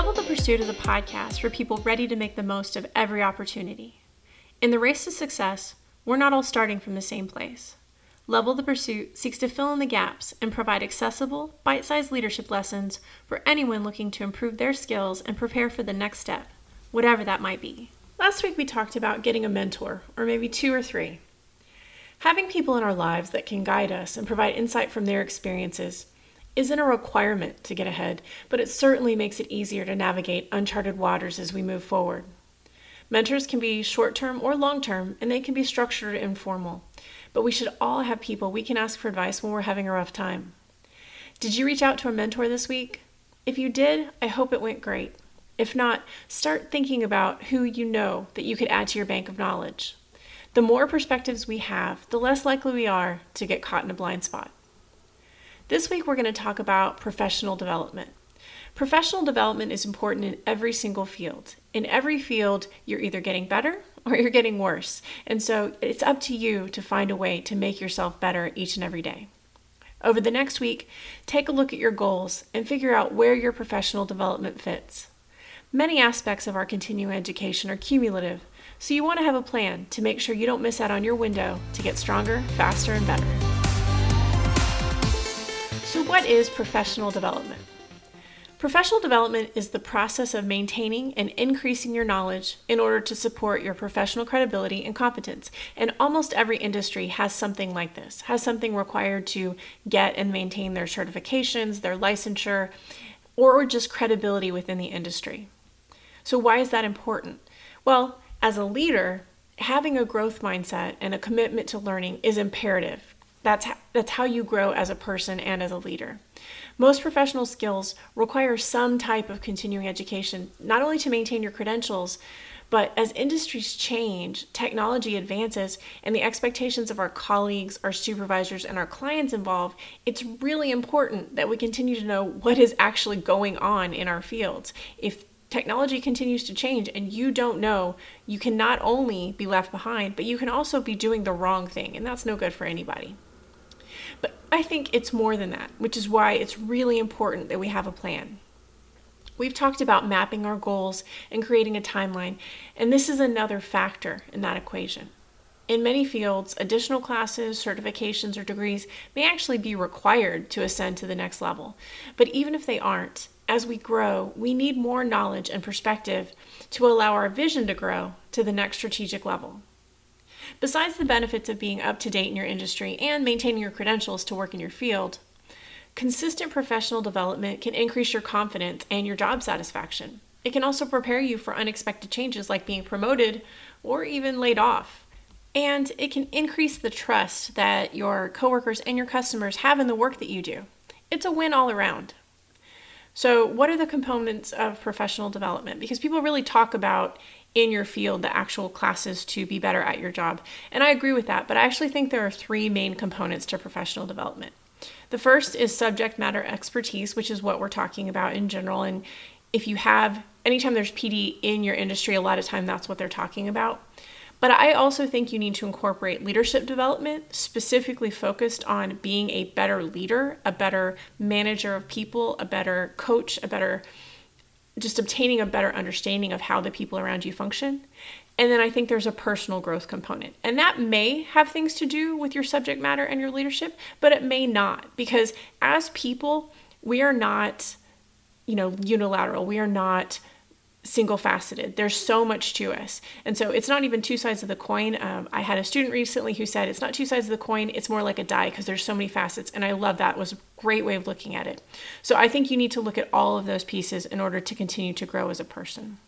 Level the Pursuit is a podcast for people ready to make the most of every opportunity. In the race to success, we're not all starting from the same place. Level the Pursuit seeks to fill in the gaps and provide accessible, bite sized leadership lessons for anyone looking to improve their skills and prepare for the next step, whatever that might be. Last week we talked about getting a mentor, or maybe two or three. Having people in our lives that can guide us and provide insight from their experiences isn't a requirement to get ahead, but it certainly makes it easier to navigate uncharted waters as we move forward. Mentors can be short term or long term, and they can be structured or informal, but we should all have people we can ask for advice when we're having a rough time. Did you reach out to a mentor this week? If you did, I hope it went great. If not, start thinking about who you know that you could add to your bank of knowledge. The more perspectives we have, the less likely we are to get caught in a blind spot. This week, we're going to talk about professional development. Professional development is important in every single field. In every field, you're either getting better or you're getting worse. And so it's up to you to find a way to make yourself better each and every day. Over the next week, take a look at your goals and figure out where your professional development fits. Many aspects of our continuing education are cumulative, so you want to have a plan to make sure you don't miss out on your window to get stronger, faster, and better. So, what is professional development? Professional development is the process of maintaining and increasing your knowledge in order to support your professional credibility and competence. And almost every industry has something like this, has something required to get and maintain their certifications, their licensure, or just credibility within the industry. So, why is that important? Well, as a leader, having a growth mindset and a commitment to learning is imperative that's how, that's how you grow as a person and as a leader. Most professional skills require some type of continuing education, not only to maintain your credentials, but as industries change, technology advances, and the expectations of our colleagues, our supervisors, and our clients evolve, it's really important that we continue to know what is actually going on in our fields. If technology continues to change and you don't know, you can not only be left behind, but you can also be doing the wrong thing, and that's no good for anybody. But I think it's more than that, which is why it's really important that we have a plan. We've talked about mapping our goals and creating a timeline, and this is another factor in that equation. In many fields, additional classes, certifications, or degrees may actually be required to ascend to the next level. But even if they aren't, as we grow, we need more knowledge and perspective to allow our vision to grow to the next strategic level. Besides the benefits of being up to date in your industry and maintaining your credentials to work in your field, consistent professional development can increase your confidence and your job satisfaction. It can also prepare you for unexpected changes like being promoted or even laid off. And it can increase the trust that your coworkers and your customers have in the work that you do. It's a win all around. So, what are the components of professional development? Because people really talk about in your field the actual classes to be better at your job. And I agree with that, but I actually think there are three main components to professional development. The first is subject matter expertise, which is what we're talking about in general. And if you have, anytime there's PD in your industry, a lot of time that's what they're talking about. But I also think you need to incorporate leadership development, specifically focused on being a better leader, a better manager of people, a better coach, a better just obtaining a better understanding of how the people around you function. And then I think there's a personal growth component. And that may have things to do with your subject matter and your leadership, but it may not because as people, we are not, you know, unilateral. We are not single faceted. There's so much to us. And so it's not even two sides of the coin. Um, I had a student recently who said it's not two sides of the coin, it's more like a die because there's so many facets. And I love that. It was a great way of looking at it. So I think you need to look at all of those pieces in order to continue to grow as a person.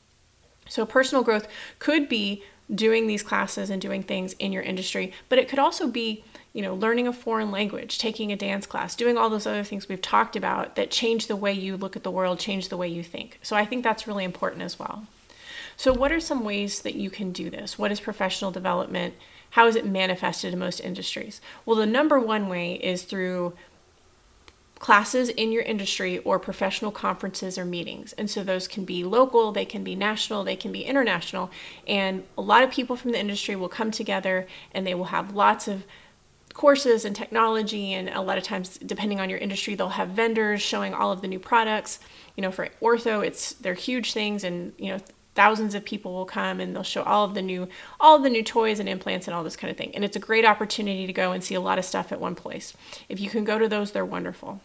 So personal growth could be doing these classes and doing things in your industry, but it could also be you know, learning a foreign language, taking a dance class, doing all those other things we've talked about that change the way you look at the world, change the way you think. So I think that's really important as well. So, what are some ways that you can do this? What is professional development? How is it manifested in most industries? Well, the number one way is through classes in your industry or professional conferences or meetings. And so those can be local, they can be national, they can be international. And a lot of people from the industry will come together and they will have lots of courses and technology. And a lot of times depending on your industry they'll have vendors showing all of the new products. You know for ortho it's they're huge things and you know thousands of people will come and they'll show all of the new all of the new toys and implants and all this kind of thing. And it's a great opportunity to go and see a lot of stuff at one place. If you can go to those they're wonderful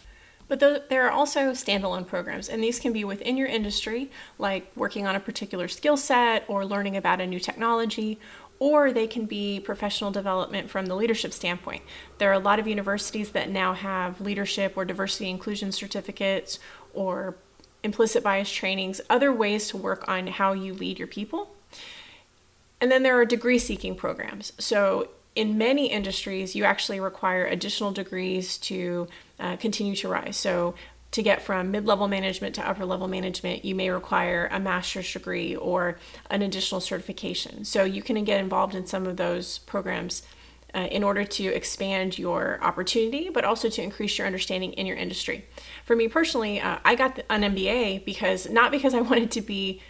but there are also standalone programs, and these can be within your industry, like working on a particular skill set or learning about a new technology, or they can be professional development from the leadership standpoint. There are a lot of universities that now have leadership or diversity inclusion certificates or implicit bias trainings, other ways to work on how you lead your people. And then there are degree seeking programs. So, in many industries, you actually require additional degrees to uh, continue to rise. So, to get from mid level management to upper level management, you may require a master's degree or an additional certification. So you can get involved in some of those programs uh, in order to expand your opportunity, but also to increase your understanding in your industry. For me personally, uh, I got an MBA because not because I wanted to be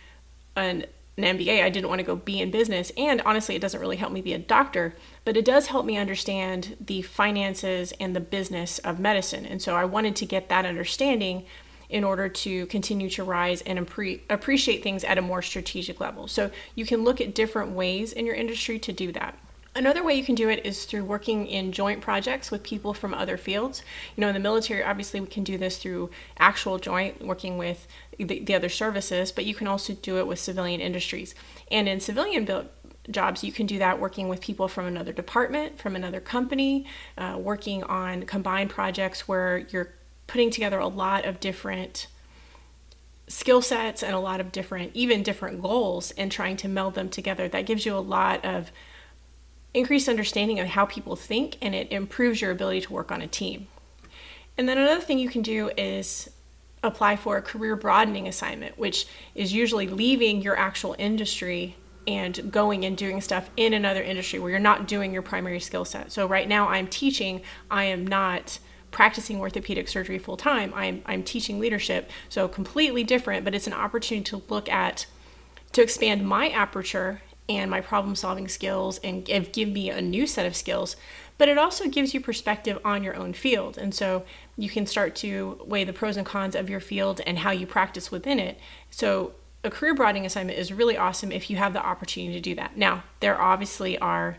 an an MBA, I didn't want to go be in business. And honestly, it doesn't really help me be a doctor, but it does help me understand the finances and the business of medicine. And so I wanted to get that understanding in order to continue to rise and appre- appreciate things at a more strategic level. So you can look at different ways in your industry to do that. Another way you can do it is through working in joint projects with people from other fields. You know, in the military, obviously, we can do this through actual joint, working with the, the other services, but you can also do it with civilian industries. And in civilian built jobs, you can do that working with people from another department, from another company, uh, working on combined projects where you're putting together a lot of different skill sets and a lot of different, even different goals, and trying to meld them together. That gives you a lot of increased understanding of how people think and it improves your ability to work on a team. And then another thing you can do is apply for a career broadening assignment, which is usually leaving your actual industry and going and doing stuff in another industry where you're not doing your primary skill set. So right now I'm teaching, I am not practicing orthopedic surgery full time. I'm I'm teaching leadership. So completely different, but it's an opportunity to look at to expand my aperture and my problem solving skills and give, me a new set of skills but it also gives you perspective on your own field. And so you can start to weigh the pros and cons of your field and how you practice within it. So a career broadening assignment is really awesome if you have the opportunity to do that. Now there obviously are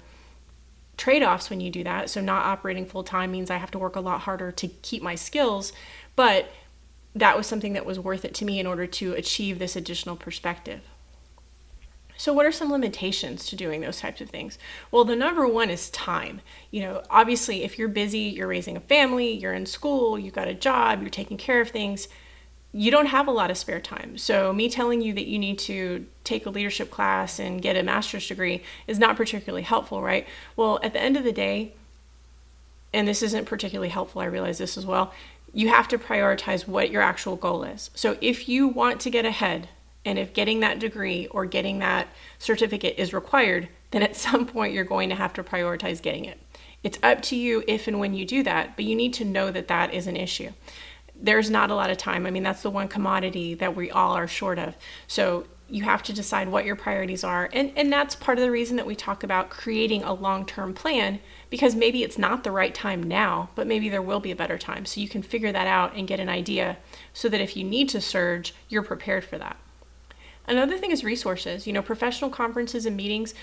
trade-offs when you do that. So not operating full time means i have to work a lot harder to keep my skills but that was something that was worth it to me in order to achieve this additional perspective so, what are some limitations to doing those types of things? Well, the number one is time. You know, obviously, if you're busy, you're raising a family, you're in school, you've got a job, you're taking care of things, you don't have a lot of spare time. So, me telling you that you need to take a leadership class and get a master's degree is not particularly helpful, right? Well, at the end of the day, and this isn't particularly helpful, I realize this as well, you have to prioritize what your actual goal is. So, if you want to get ahead, and if getting that degree or getting that certificate is required, then at some point you're going to have to prioritize getting it. It's up to you if and when you do that, but you need to know that that is an issue. There's not a lot of time. I mean, that's the one commodity that we all are short of. So you have to decide what your priorities are. And, and that's part of the reason that we talk about creating a long term plan because maybe it's not the right time now, but maybe there will be a better time. So you can figure that out and get an idea so that if you need to surge, you're prepared for that. Another thing is resources. You know, professional conferences and meetings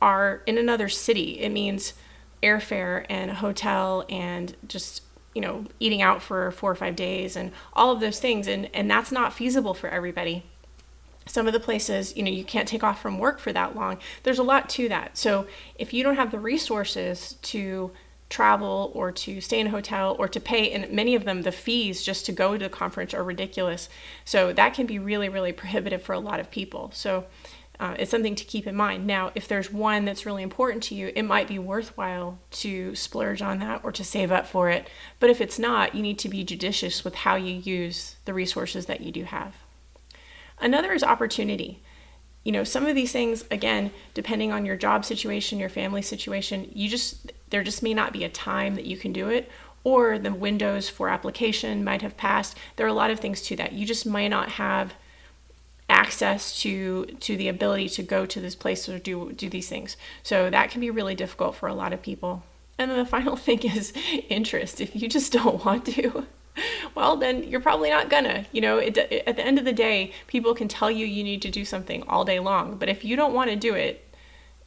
are in another city. It means airfare and a hotel and just you know eating out for four or five days and all of those things and and that's not feasible for everybody some of the places you know you can't take off from work for that long there's a lot to that so if you don't have the resources to travel or to stay in a hotel or to pay and many of them the fees just to go to the conference are ridiculous. So that can be really really prohibitive for a lot of people. So uh, it's something to keep in mind. Now if there's one that's really important to you it might be worthwhile to splurge on that or to save up for it. But if it's not you need to be judicious with how you use the resources that you do have. Another is opportunity. You know some of these things again depending on your job situation your family situation you just there just may not be a time that you can do it or the windows for application might have passed. There are a lot of things to that. You just might not have access to to the ability to go to this place or do do these things. So that can be really difficult for a lot of people. And then the final thing is interest. If you just don't want to, well, then you're probably not gonna. You know, it, it, at the end of the day, people can tell you you need to do something all day long, but if you don't want to do it,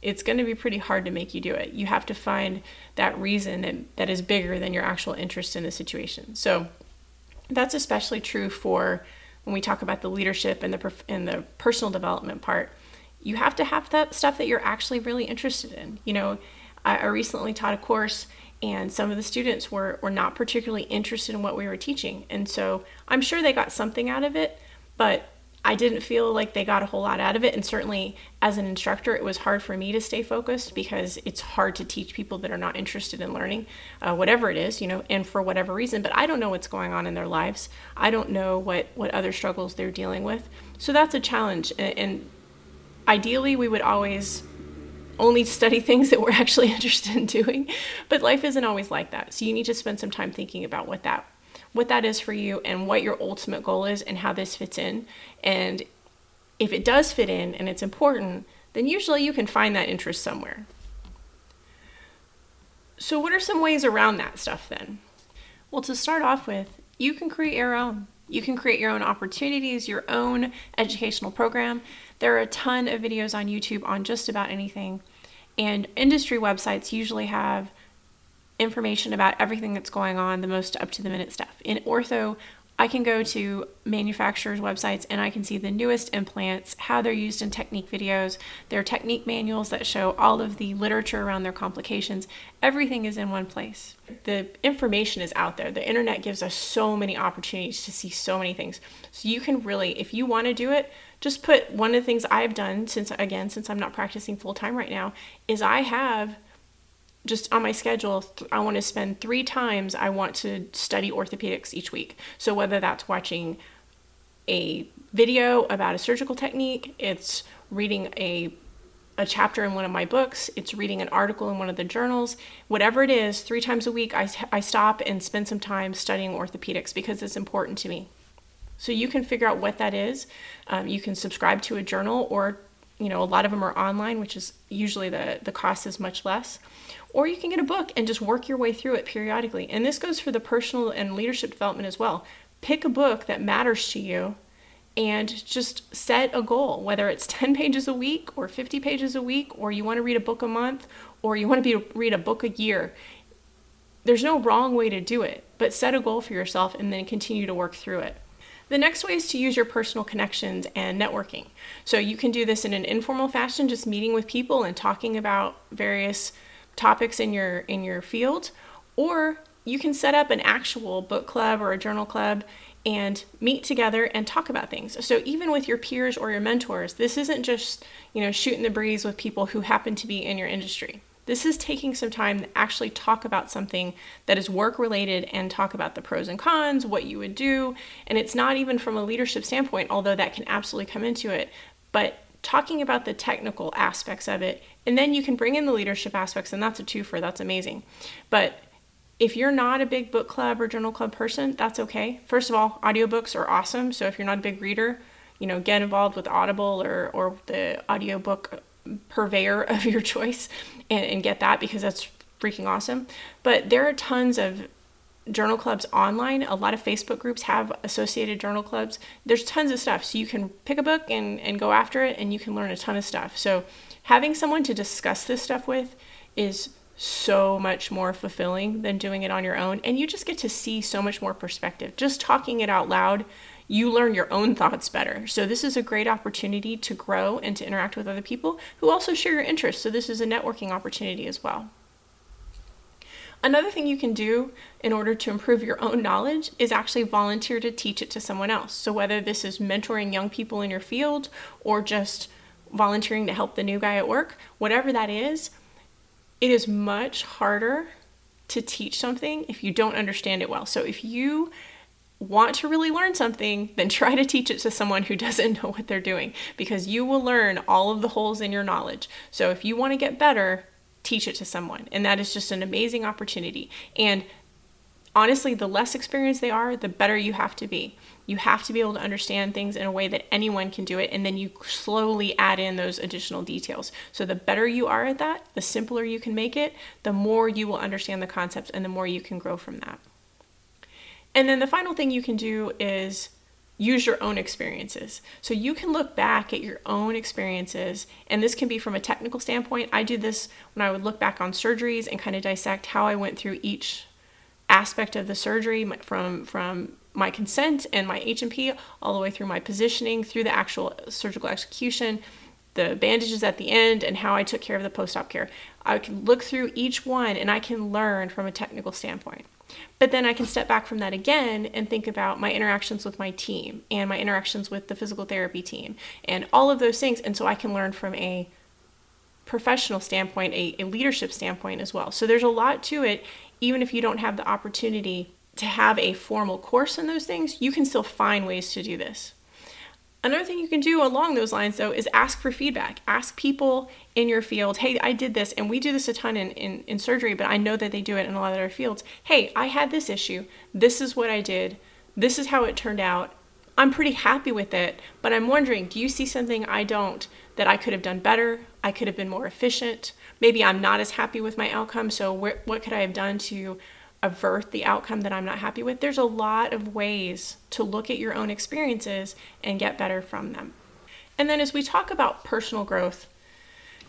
it's going to be pretty hard to make you do it. You have to find that reason that, that is bigger than your actual interest in the situation. So that's especially true for when we talk about the leadership and the and the personal development part. You have to have that stuff that you're actually really interested in. You know, I, I recently taught a course and some of the students were, were not particularly interested in what we were teaching. And so I'm sure they got something out of it, but I didn't feel like they got a whole lot out of it. And certainly, as an instructor, it was hard for me to stay focused because it's hard to teach people that are not interested in learning, uh, whatever it is, you know, and for whatever reason. But I don't know what's going on in their lives. I don't know what, what other struggles they're dealing with. So that's a challenge. And, and ideally, we would always only study things that we're actually interested in doing. But life isn't always like that. So you need to spend some time thinking about what that what that is for you and what your ultimate goal is and how this fits in. And if it does fit in and it's important, then usually you can find that interest somewhere. So, what are some ways around that stuff then? Well, to start off with, you can create your own. You can create your own opportunities, your own educational program. There are a ton of videos on YouTube on just about anything. And industry websites usually have information about everything that's going on, the most up to the minute stuff. In ortho, I can go to manufacturers' websites and I can see the newest implants, how they're used in technique videos, their technique manuals that show all of the literature around their complications. Everything is in one place. The information is out there. The internet gives us so many opportunities to see so many things. So you can really, if you want to do it, just put one of the things I've done since, again, since I'm not practicing full time right now, is I have just on my schedule, I want to spend three times I want to study orthopedics each week. So whether that's watching a video about a surgical technique, it's reading a a chapter in one of my books, it's reading an article in one of the journals, whatever it is, three times a week, I, I stop and spend some time studying orthopedics because it's important to me. So you can figure out what that is. Um, you can subscribe to a journal, or you know, a lot of them are online, which is usually the the cost is much less. Or you can get a book and just work your way through it periodically. And this goes for the personal and leadership development as well. Pick a book that matters to you and just set a goal, whether it's 10 pages a week or 50 pages a week, or you want to read a book a month, or you want to be, read a book a year. There's no wrong way to do it, but set a goal for yourself and then continue to work through it. The next way is to use your personal connections and networking. So you can do this in an informal fashion, just meeting with people and talking about various topics in your in your field or you can set up an actual book club or a journal club and meet together and talk about things. So even with your peers or your mentors, this isn't just, you know, shooting the breeze with people who happen to be in your industry. This is taking some time to actually talk about something that is work related and talk about the pros and cons, what you would do. And it's not even from a leadership standpoint, although that can absolutely come into it, but talking about the technical aspects of it and then you can bring in the leadership aspects, and that's a twofer. That's amazing. But if you're not a big book club or journal club person, that's okay. First of all, audiobooks are awesome. So if you're not a big reader, you know, get involved with Audible or, or the audiobook purveyor of your choice and, and get that because that's freaking awesome. But there are tons of journal clubs online. A lot of Facebook groups have associated journal clubs. There's tons of stuff. So you can pick a book and, and go after it and you can learn a ton of stuff. So having someone to discuss this stuff with is so much more fulfilling than doing it on your own. And you just get to see so much more perspective. Just talking it out loud, you learn your own thoughts better. So, this is a great opportunity to grow and to interact with other people who also share your interests. So, this is a networking opportunity as well. Another thing you can do in order to improve your own knowledge is actually volunteer to teach it to someone else. So, whether this is mentoring young people in your field or just volunteering to help the new guy at work, whatever that is, it is much harder to teach something if you don't understand it well. So if you want to really learn something, then try to teach it to someone who doesn't know what they're doing because you will learn all of the holes in your knowledge. So if you want to get better, teach it to someone. And that is just an amazing opportunity. And honestly, the less experienced they are, the better you have to be. You have to be able to understand things in a way that anyone can do it, and then you slowly add in those additional details. So, the better you are at that, the simpler you can make it, the more you will understand the concepts, and the more you can grow from that. And then the final thing you can do is use your own experiences. So you can look back at your own experiences, and this can be from a technical standpoint. I do this when I would look back on surgeries and kind of dissect how I went through each aspect of the surgery from from my consent and my H&P all the way through my positioning through the actual surgical execution the bandages at the end and how I took care of the post-op care. I can look through each one and I can learn from a technical standpoint. But then I can step back from that again and think about my interactions with my team and my interactions with the physical therapy team and all of those things. And so I can learn from a professional standpoint, a, a leadership standpoint as well. So there's a lot to it, even if you don't have the opportunity to have a formal course in those things, you can still find ways to do this. Another thing you can do along those lines, though, is ask for feedback. Ask people in your field, hey, I did this, and we do this a ton in, in, in surgery, but I know that they do it in a lot of other fields. Hey, I had this issue. This is what I did. This is how it turned out. I'm pretty happy with it, but I'm wondering do you see something I don't that I could have done better? I could have been more efficient. Maybe I'm not as happy with my outcome, so wh- what could I have done to avert the outcome that I'm not happy with? There's a lot of ways to look at your own experiences and get better from them. And then as we talk about personal growth,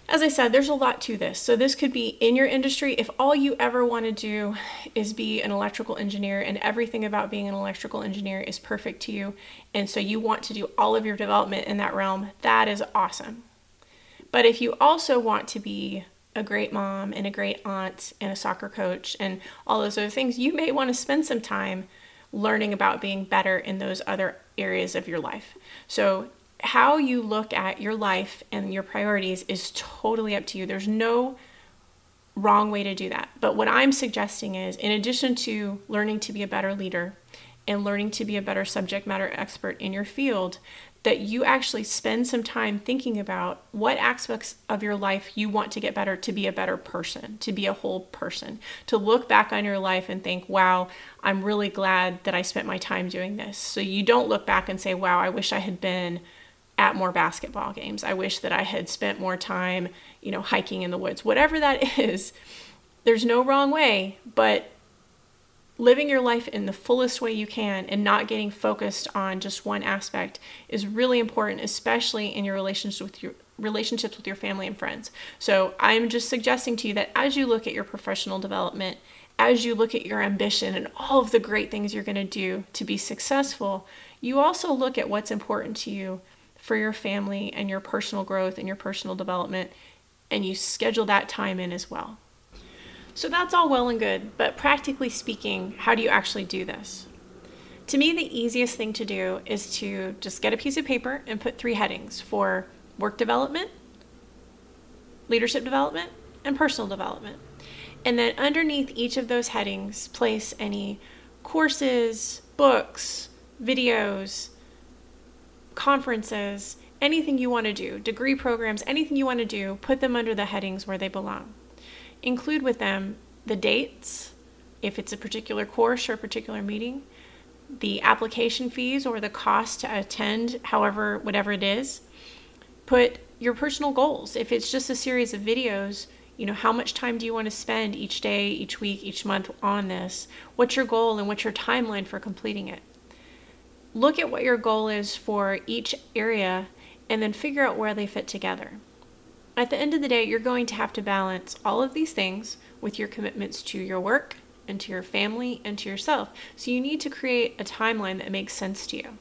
as I said, there's a lot to this. So, this could be in your industry. If all you ever want to do is be an electrical engineer and everything about being an electrical engineer is perfect to you, and so you want to do all of your development in that realm, that is awesome. But if you also want to be a great mom and a great aunt and a soccer coach and all those other things, you may want to spend some time learning about being better in those other areas of your life. So, how you look at your life and your priorities is totally up to you. There's no wrong way to do that. But what I'm suggesting is, in addition to learning to be a better leader and learning to be a better subject matter expert in your field, that you actually spend some time thinking about what aspects of your life you want to get better to be a better person, to be a whole person, to look back on your life and think, wow, I'm really glad that I spent my time doing this. So you don't look back and say, wow, I wish I had been at more basketball games. I wish that I had spent more time, you know, hiking in the woods. Whatever that is, there's no wrong way, but living your life in the fullest way you can and not getting focused on just one aspect is really important, especially in your relationships with your relationships with your family and friends. So, I'm just suggesting to you that as you look at your professional development, as you look at your ambition and all of the great things you're going to do to be successful, you also look at what's important to you for your family and your personal growth and your personal development, and you schedule that time in as well. So that's all well and good, but practically speaking, how do you actually do this? To me, the easiest thing to do is to just get a piece of paper and put three headings for work development, leadership development, and personal development. And then underneath each of those headings, place any courses, books, videos, conferences, anything you want to do, degree programs, anything you want to do, put them under the headings where they belong. Include with them the dates, if it's a particular course or a particular meeting, the application fees or the cost to attend, however, whatever it is. Put your personal goals. If it's just a series of videos, you know, how much time do you want to spend each day, each week, each month on this? What's your goal and what's your timeline for completing it? look at what your goal is for each area and then figure out where they fit together. At the end of the day, you're going to have to balance all of these things with your commitments to your work and to your family and to yourself. So you need to create a timeline that makes sense to you.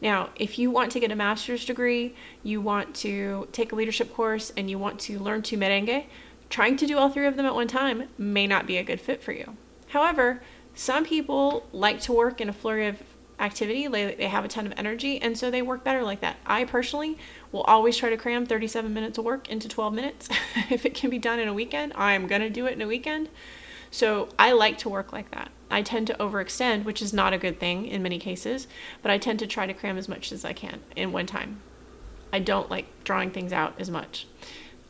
Now, if you want to get a master's degree, you want to take a leadership course, and you want to learn to merengue, trying to do all three of them at one time may not be a good fit for you. However, some people like to work in a flurry of activity. They, they have a ton of energy, and so they work better like that. I personally will always try to cram 37 minutes of work into 12 minutes. if it can be done in a weekend, I'm going to do it in a weekend. So I like to work like that. I tend to overextend, which is not a good thing in many cases, but I tend to try to cram as much as I can in one time. I don't like drawing things out as much.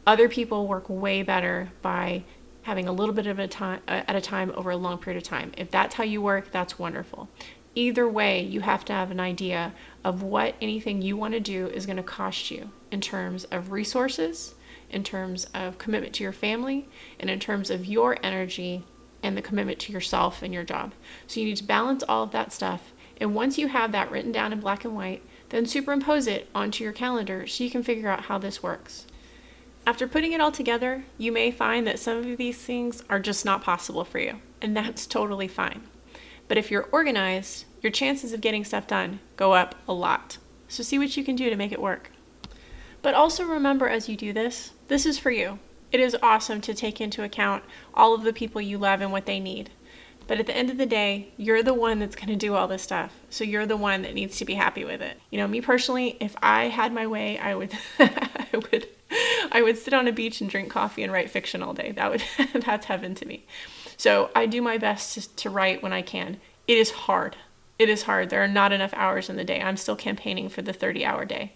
Other people work way better by having a little bit of a time uh, at a time over a long period of time. If that's how you work, that's wonderful. Either way, you have to have an idea of what anything you want to do is going to cost you in terms of resources, in terms of commitment to your family, and in terms of your energy and the commitment to yourself and your job. So you need to balance all of that stuff. And once you have that written down in black and white, then superimpose it onto your calendar so you can figure out how this works. After putting it all together, you may find that some of these things are just not possible for you, and that's totally fine. But if you're organized, your chances of getting stuff done go up a lot. So see what you can do to make it work. But also remember as you do this, this is for you. It is awesome to take into account all of the people you love and what they need. But at the end of the day, you're the one that's going to do all this stuff. So you're the one that needs to be happy with it. You know, me personally, if I had my way, I would I would I would sit on a beach and drink coffee and write fiction all day. That would that's heaven to me. So I do my best to, to write when I can. It is hard. It is hard. There are not enough hours in the day. I'm still campaigning for the 30 hour day.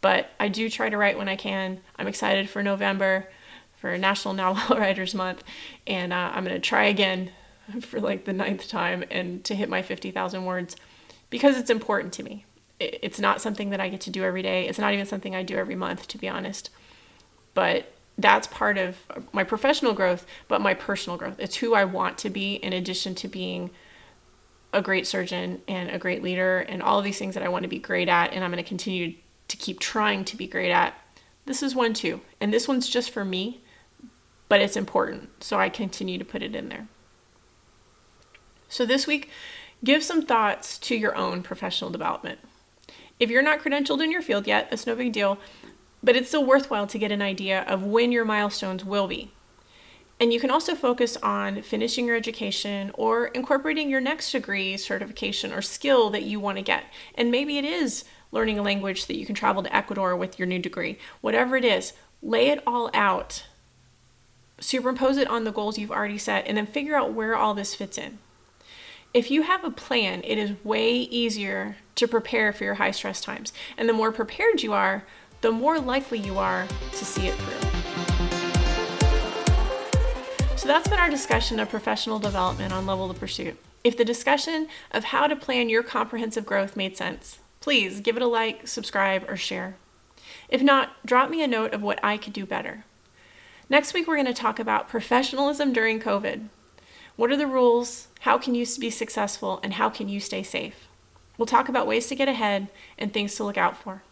But I do try to write when I can. I'm excited for November, for National Novel Writers Month, and uh, I'm going to try again for like the ninth time and to hit my 50,000 words because it's important to me. It's not something that I get to do every day. It's not even something I do every month, to be honest. But that's part of my professional growth, but my personal growth. It's who I want to be in addition to being a great surgeon and a great leader and all of these things that I want to be great at and I'm going to continue to keep trying to be great at. This is one too. And this one's just for me, but it's important. So I continue to put it in there. So this week, give some thoughts to your own professional development. If you're not credentialed in your field yet, that's no big deal, but it's still worthwhile to get an idea of when your milestones will be. And you can also focus on finishing your education or incorporating your next degree, certification, or skill that you want to get. And maybe it is learning a language that you can travel to Ecuador with your new degree. Whatever it is, lay it all out, superimpose it on the goals you've already set, and then figure out where all this fits in. If you have a plan, it is way easier to prepare for your high stress times. And the more prepared you are, the more likely you are to see it through. So that's been our discussion of professional development on Level the Pursuit. If the discussion of how to plan your comprehensive growth made sense, please give it a like, subscribe, or share. If not, drop me a note of what I could do better. Next week, we're going to talk about professionalism during COVID. What are the rules? How can you be successful? And how can you stay safe? We'll talk about ways to get ahead and things to look out for.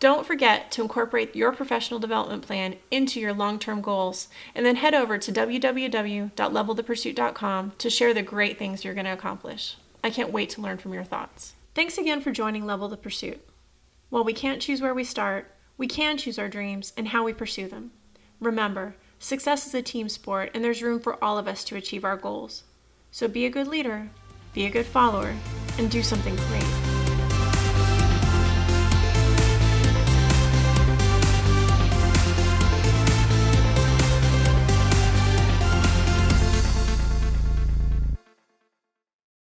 Don't forget to incorporate your professional development plan into your long term goals, and then head over to www.levelthepursuit.com to share the great things you're going to accomplish. I can't wait to learn from your thoughts. Thanks again for joining Level the Pursuit. While we can't choose where we start, we can choose our dreams and how we pursue them. Remember, Success is a team sport, and there's room for all of us to achieve our goals. So be a good leader, be a good follower, and do something great.